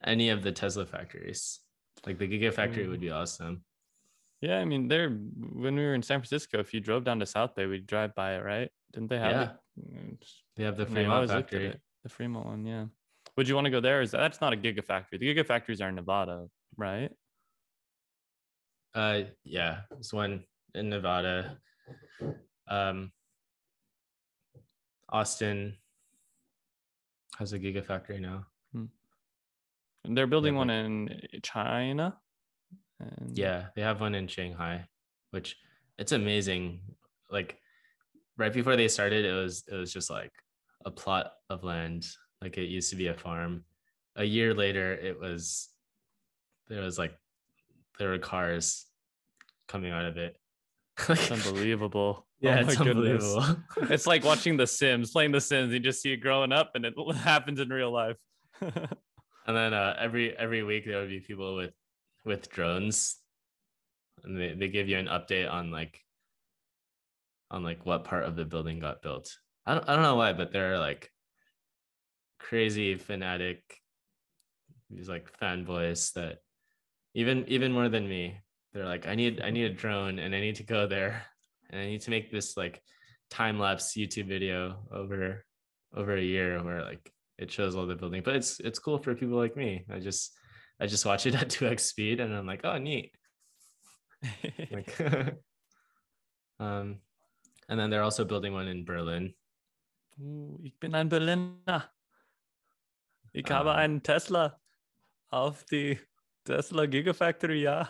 any of the Tesla factories. Like the Gigafactory would be awesome. Yeah, I mean, there when we were in San Francisco, if you drove down to South Bay, we'd drive by it, right? Didn't they have Yeah. it? Mm, They have the I mean, Fremont always looked at factory. it, The Fremont one, yeah. Would you want to go there? Is that, that's not a gigafactory? The gigafactories are in Nevada, right? Uh, yeah, there's one in Nevada. Um, Austin has a gigafactory now. And they're building but- one in China. And Yeah, they have one in Shanghai, which it's amazing. Like right before they started, it was it was just like a plot of land. Like it used to be a farm. A year later, it was there was like there were cars coming out of it. It's unbelievable. Yeah, Oh my it's goodness. unbelievable. It's like watching The Sims, playing The Sims. You just see it growing up, and it happens in real life. and then uh, every every week there would be people with with drones, and they, they give you an update on like on like what part of the building got built. I don't I don't know why, but they're like crazy fanatic these like fanboys that even even more than me they're like i need i need a drone and i need to go there and i need to make this like time lapse youtube video over over a year where like it shows all the building but it's it's cool for people like me i just i just watch it at 2x speed and i'm like oh neat like um and then they're also building one in berlin Uh, ich bin ein Berliner. Ich Ah. habe einen Tesla auf die Tesla Gigafactory, ja.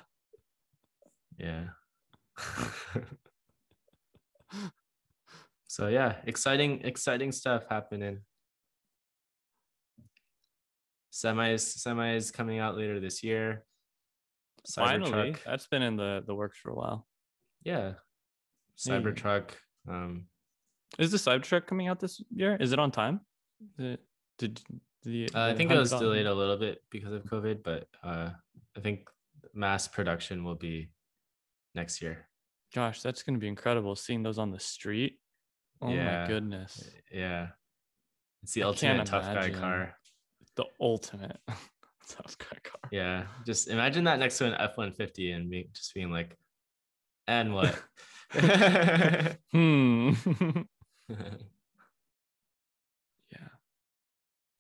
Yeah. so yeah, exciting, exciting stuff happening. Semis, semis coming out later this year. Finally, that's been in the, the works for a while. yeah. Hey. Cybertruck. Um, Is the Cybertruck coming out this year? Is it on time? It- did the, uh, I think it was $100 delayed a little bit because of COVID, but uh, I think mass production will be next year. Gosh, that's going to be incredible seeing those on the street. Oh Yeah. my goodness. Yeah, it's the I ultimate tough guy car. The ultimate tough guy car. Yeah, just imagine that next to an F one fifty and me just being like, and what? Hmm. yeah.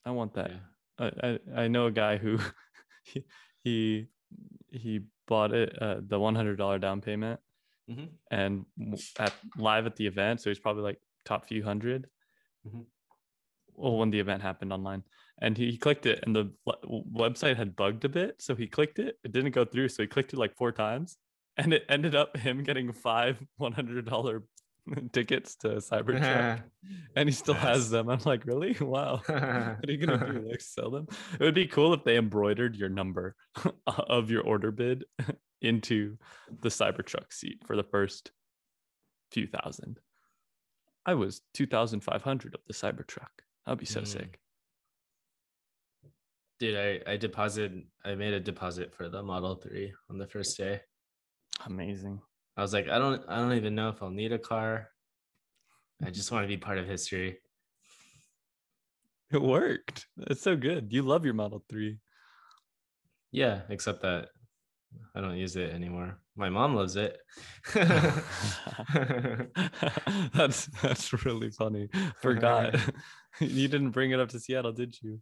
I want that. Yeah. I, I I know a guy who he he, he bought it uh, the one hundred dollar down payment Mhm. and at live at the event, so he's probably like top few 100 Mhm. Well, when the event happened online, and he, clicked it, and the website had bugged a bit, so he clicked it. It didn't go through, so he clicked it like four times, and it ended up him getting five one hundred dollar tickets to Cybertruck, and he still has them. I'm like, really? Wow. What are you gonna do? Like sell them? It would be cool if they embroidered your number of your order bid into the Cybertruck seat for the first few thousand. I was two thousand five hundred of the Cybertruck. That'd be so Mm. sick. Dude, I I deposited. I made a deposit for the Model Three on the first day. Amazing. I was like, I don't, I don't even know if I'll need a car. I just want to be part of history. It worked. It's so good. You love your Model Three. Yeah, except that I don't use it anymore. My mom loves it. that's that's really funny. Forgot. you didn't bring it up to Seattle, did you?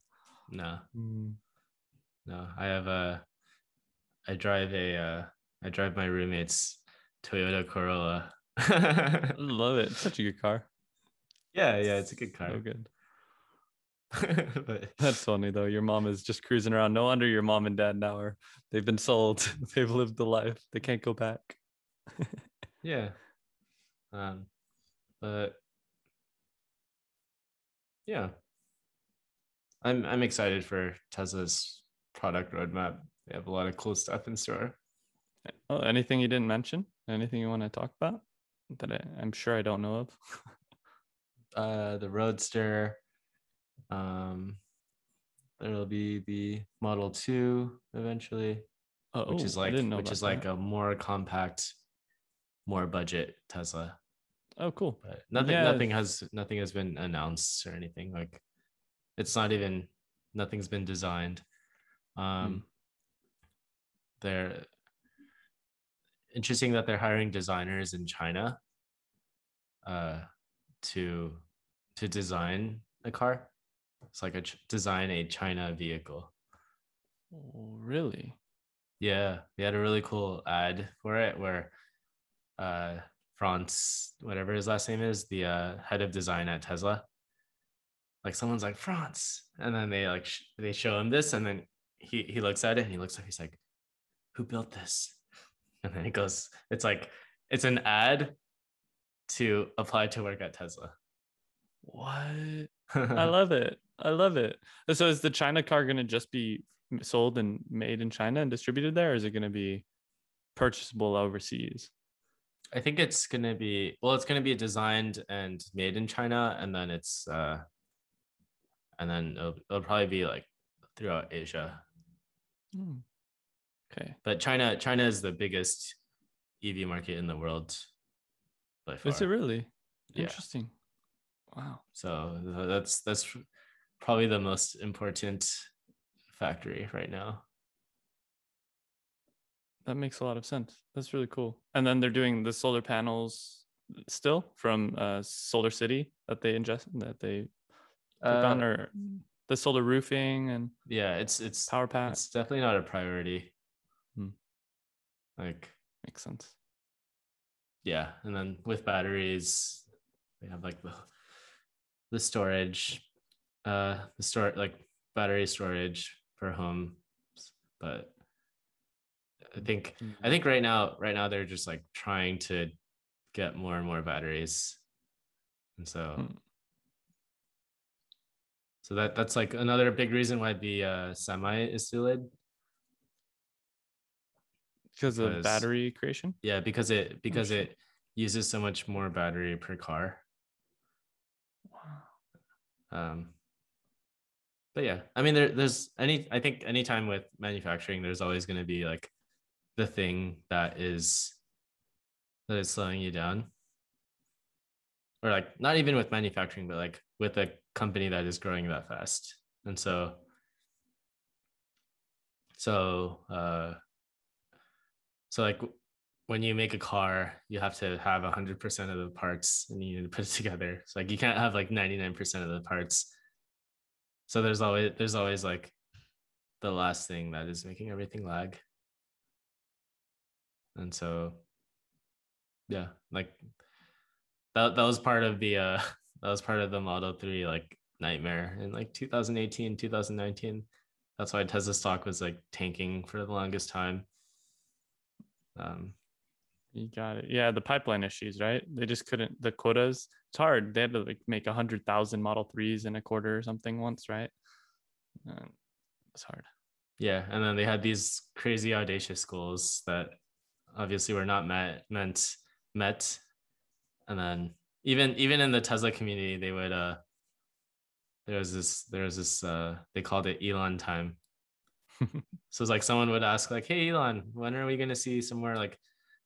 No, Mm. no. I have a. I drive a. Uh, I drive my roommate's Toyota Corolla. Love it. Such a good car. yeah, yeah, it's a good car. So good. but That's funny though. Your mom is just cruising around. No wonder your mom and dad now are they've been sold. they've lived the life. They can't go back. yeah, um, but yeah, I'm I'm excited for Tesla's product roadmap. They have a lot of cool stuff in store. Oh, anything you didn't mention? Anything you want to talk about that I, I'm sure I don't know of? uh the roadster um there'll be the model 2 eventually Oh, which is like which is about like a more compact more budget tesla oh, cool. but nothing Yeah. nothing has nothing has been announced or anything like it's not even nothing's been designed um they're interesting that they're hiring designers in china uh to to design a car it's like a ch- design a china vehicle Oh, really? yeah, we had a really cool ad for it where uh Franz, whatever his last name is, the uh head of design at Tesla. Like someone's like Franz, and then they like sh- they show him this, and then he he looks at it and he looks up. He's like, "Who built this?" And then it goes, it's like it's an ad to apply to work at Tesla. What? I love it. I love it. So is the China car going to just be sold and made in China and distributed there, or is it going to be purchasable overseas? I think it's gonna be well, it's gonna be designed and made in China, and then it's uh and then it'll, it'll probably be like throughout Asia. Hmm. Okay. But China, China is the biggest EV market in the world by far. Is it really? Yeah. Interesting. Wow. So that's that's probably the most important factory right now. That makes a lot of sense. That's really cool. And then they're doing the solar panels still from uh, SolarCity that they ingest that they Uh, or the solar roofing and yeah, it's it's power pack. it's definitely not a priority. Hmm. Like Makes sense. yeah, and then with batteries, we have like the the storage, uh, the store like battery storage for homes, but I think I think right now, right now they're just like trying to get more and more batteries, and so Hmm. So that that's like another big reason why the uh, semi is delayed. because of battery creation. Yeah, because it because it uses so much more battery per car. Wow. Um, but yeah, I mean, there, there's any, I think anytime with manufacturing, there's always going to be like the thing that is that is slowing you down, or like not even with manufacturing, but like with a company that is growing that fast, and so, so, uh, so like when you make a car, you have to have hundred percent of the parts and you need to put it together. So like you can't have like 99% of the parts. So there's always there's always like the last thing that is making everything lag. And so yeah, like that that was part of the uh that was part of the Model 3 like nightmare in like 2018, 2019. That's why Tesla stock was like tanking for the longest time. Um You got it. Yeah, the pipeline issues, right? They just couldn't the quotas. It's hard. They had to like make a hundred thousand Model Threes in a quarter or something once, right? Uh, it's hard. Yeah, and then they had these crazy audacious goals that obviously were not met meant met. And then even even in the Tesla community, they would uh there was this there was this uh they called it Elon time. so it's like someone would ask like, "Hey Elon, when are we going to see some more like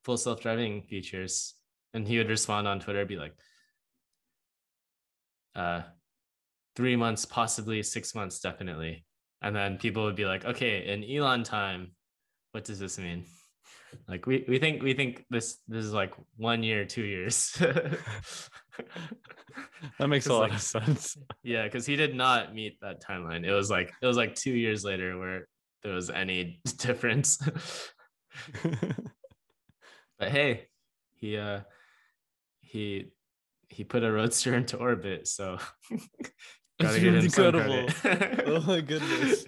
full self-driving features?" And he would respond on Twitter be like uh 3 months, possibly 6 months definitely. And then people would be like, "Okay, in Elon time, what does this mean?" Like we we think we think this this is like 1 year, 2 years. That makes a lot like, of sense. Yeah, because he did not meet that timeline. It was like it was like two years later where there was any difference. but hey, he uh he he put a roadster into orbit, so That's gotta give him incredible. oh my goodness.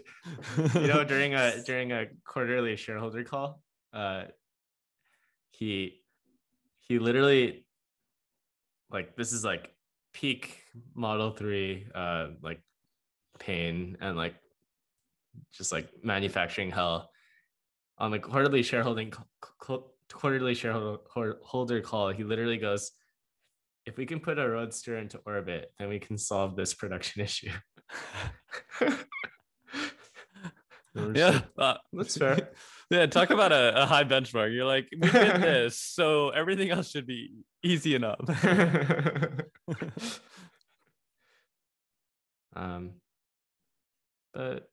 you know, during a during a quarterly shareholder call, uh he he literally like this is like peak model 3 uh like pain and like just like manufacturing hell. On the quarterly shareholding quarterly shareholder holder call he literally goes if we can put a roadster into orbit then we can solve this production issue. Yeah, uh, That's fair. Yeah, talk about a, a high benchmark. You're like, we did this, so everything else should be easy enough. um but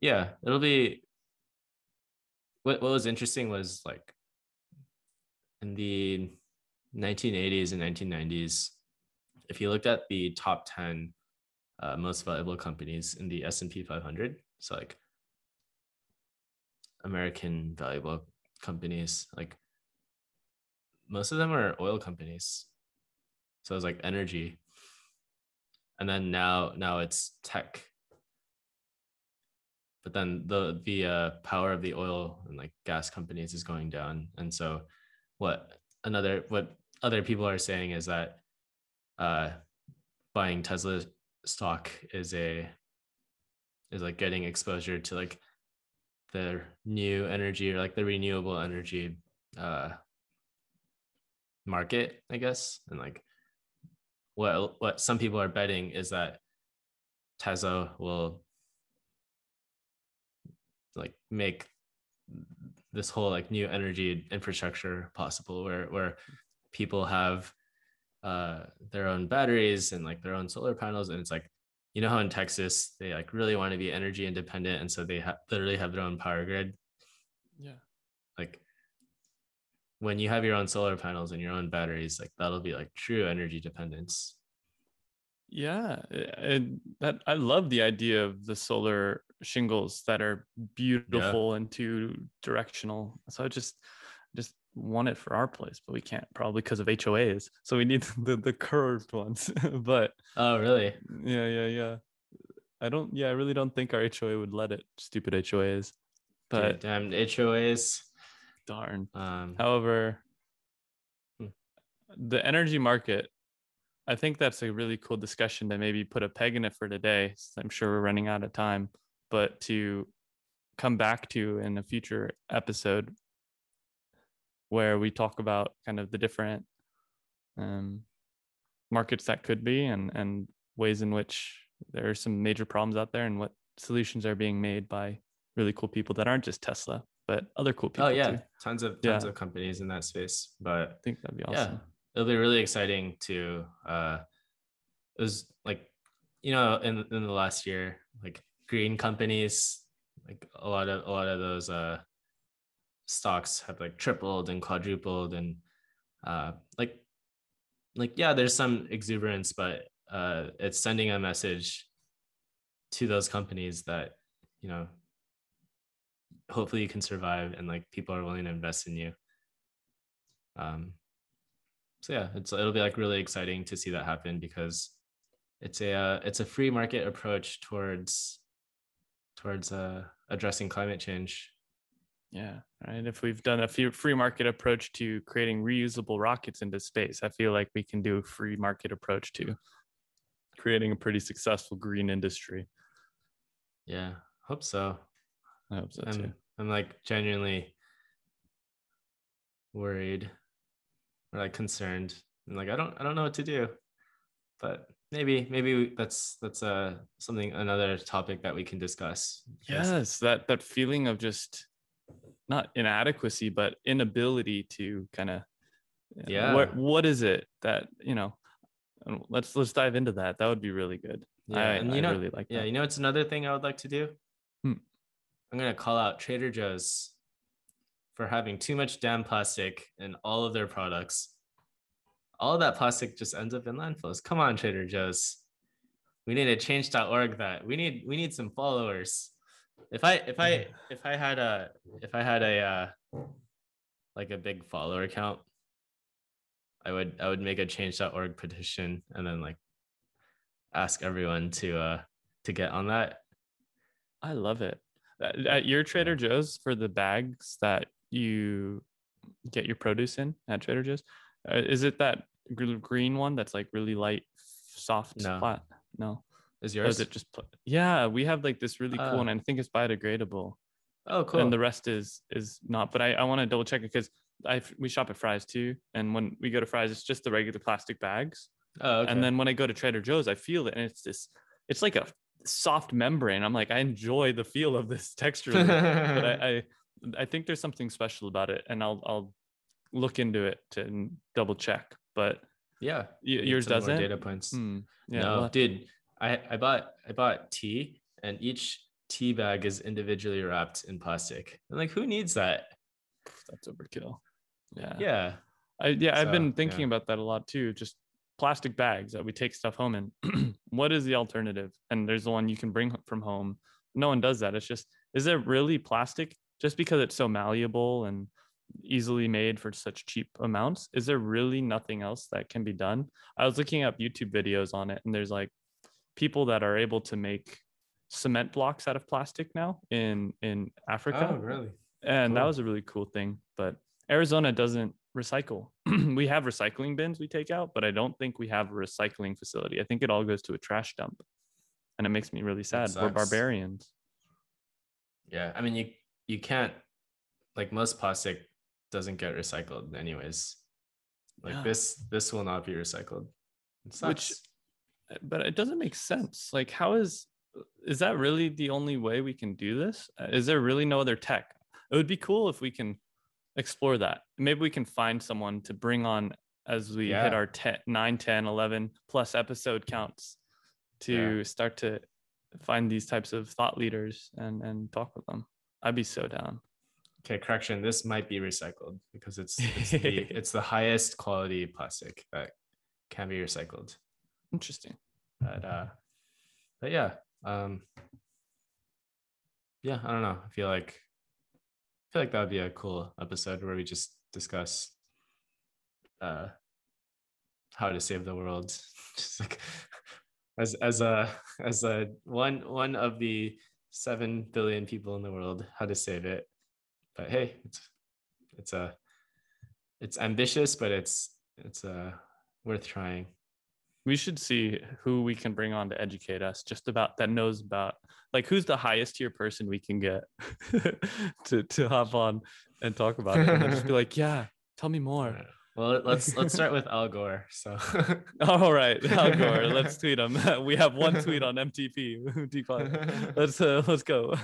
yeah it'll be what, what was interesting was like in the 1980s and 1990s if you looked at the top 10 uh, most valuable companies in the s&p 500 so like american valuable companies like most of them are oil companies. So it's like energy. And then now now it's tech. But then the the uh, power of the oil and like gas companies is going down. And so what another what other people are saying is that uh buying tesla stock is a is like getting exposure to like the new energy or like the renewable energy uh market i guess. And like what what some people are betting is that Tesla will like make this whole like new energy infrastructure possible where where people have uh, their own batteries and like their own solar panels, and it's like you know how in Texas they like really want to be energy independent, and so they ha- literally have their own power grid. Yeah. Like when you have your own solar panels and your own batteries, like that'll be like true energy dependence. Yeah, and that I love the idea of the solar shingles that are beautiful yeah. and two directional. So I just just want it for our place, but we can't probably because of HOAs. So we need the the curved ones. but oh, really? Yeah, yeah, yeah. I don't. Yeah, I really don't think our HOA would let it. Stupid HOAs. But Dude, damn HOAs. Darn. Um, However, hmm. the energy market I think that's a really cool discussion to maybe put a peg in it for today. I'm sure we're running out of time, but to come back to in a future episode where we talk about kind of the different um, markets that could be and and ways in which there are some major problems out there and what solutions are being made by really cool people that aren't just Tesla, but other cool oh, people. Oh yeah, too. tons of tons yeah. of companies in that space. But I think that'd be awesome. Yeah it'll be really exciting to uh it was like you know in in the last year like green companies like a lot of a lot of those uh stocks have like tripled and quadrupled and uh like like yeah there's some exuberance but uh it's sending a message to those companies that you know hopefully you can survive and like people are willing to invest in you um so yeah, it's it'll be like really exciting to see that happen because it's a uh, it's a free market approach towards towards uh, addressing climate change. Yeah, right. If we've done a free market approach to creating reusable rockets into space, I feel like we can do a free market approach to creating a pretty successful green industry. Yeah, hope so. I hope so I'm, too. I'm like genuinely worried or like concerned and like i don't i don't know what to do but maybe maybe that's that's uh something another topic that we can discuss yes that that feeling of just not inadequacy but inability to kind of yeah what what is it that you know let's let's dive into that that would be really good yeah I, and you I know really like yeah that. you know it's another thing i would like to do hmm. i'm gonna call out trader joe's for having too much damn plastic in all of their products. All that plastic just ends up in landfills. Come on, Trader Joe's. We need a change.org that. We need we need some followers. If I if I if I had a if I had a uh like a big follower count, I would I would make a change.org petition and then like ask everyone to uh to get on that. I love it. At your Trader Joe's for the bags that you get your produce in at Trader Joe's? Uh, is it that green one that's like really light, soft, no. flat? No. Is yours? is it just? Pl- yeah, we have like this really cool uh, one. I think it's biodegradable. Oh, cool. And the rest is is not. But I I want to double check it because I we shop at Fry's too, and when we go to Fry's, it's just the regular plastic bags. Oh, okay. And then when I go to Trader Joe's, I feel it, and it's this. It's like a soft membrane. I'm like, I enjoy the feel of this texture, but I, I I think there's something special about it, and I'll I'll look into it to double check. But yeah, y- yours doesn't. Data points. Hmm. Yeah, no, well, dude. I I bought I bought tea, and each tea bag is individually wrapped in plastic. And like, who needs that? That's overkill. Yeah. Yeah. I yeah, so, I've been thinking yeah. about that a lot too. Just plastic bags that we take stuff home in. what is the alternative? And there's the one you can bring from home. No one does that. It's just, is it really plastic? just because it's so malleable and easily made for such cheap amounts is there really nothing else that can be done i was looking up youtube videos on it and there's like people that are able to make cement blocks out of plastic now in in africa oh really and cool. that was a really cool thing but arizona doesn't recycle we have recycling bins we take out but i don't think we have a recycling facility i think it all goes to a trash dump and it makes me really sad we're barbarians yeah i mean you you can't like most plastic doesn't get recycled anyways. Like yeah. this this will not be recycled. Which Eh, but it doesn't make sense. Like how is is that really the only way we can do this? Uh, is there really no other tech? It would be cool if we can explore that. Maybe we can find someone to bring on as we Yeah. hit our 10, 9, 10, 11 plus episode counts to start to find these types of thought leaders and and talk with them. I'd be so down. Okay, correction. This might be recycled because it's it's the, it's the highest quality plastic that can be recycled. Interesting. But uh, but yeah, um, yeah. I don't know. I feel like I feel like that would be a cool episode where we just discuss uh how to save the world. just like as as a as a one one of the seven billion people in the world, how to save it. But hey, it's it's a it's ambitious, but it's it's uh worth trying. We should see who we can bring on to educate us just about that knows about like who's the highest tier person we can get to to hop on and talk about it and just be like, yeah, tell me more. Well, let's let's start with Al Gore. So All right, Al Gore, let's tweet him. we have one tweet on MTP. T5. Let's uh, let's go.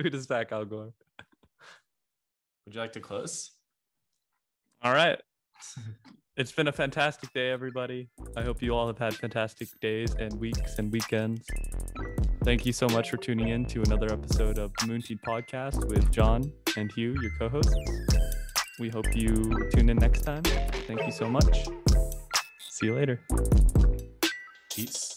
Tweet us back, Al Gore. would you like to close? All right. It's been a fantastic day, everybody. I hope you all have had fantastic days and weeks and weekends. Thank you so much for tuning in to another episode of the Moonteed Podcast with John and Hugh, your co hosts. We hope you tune in next time. Thank you so much. See you later. Peace.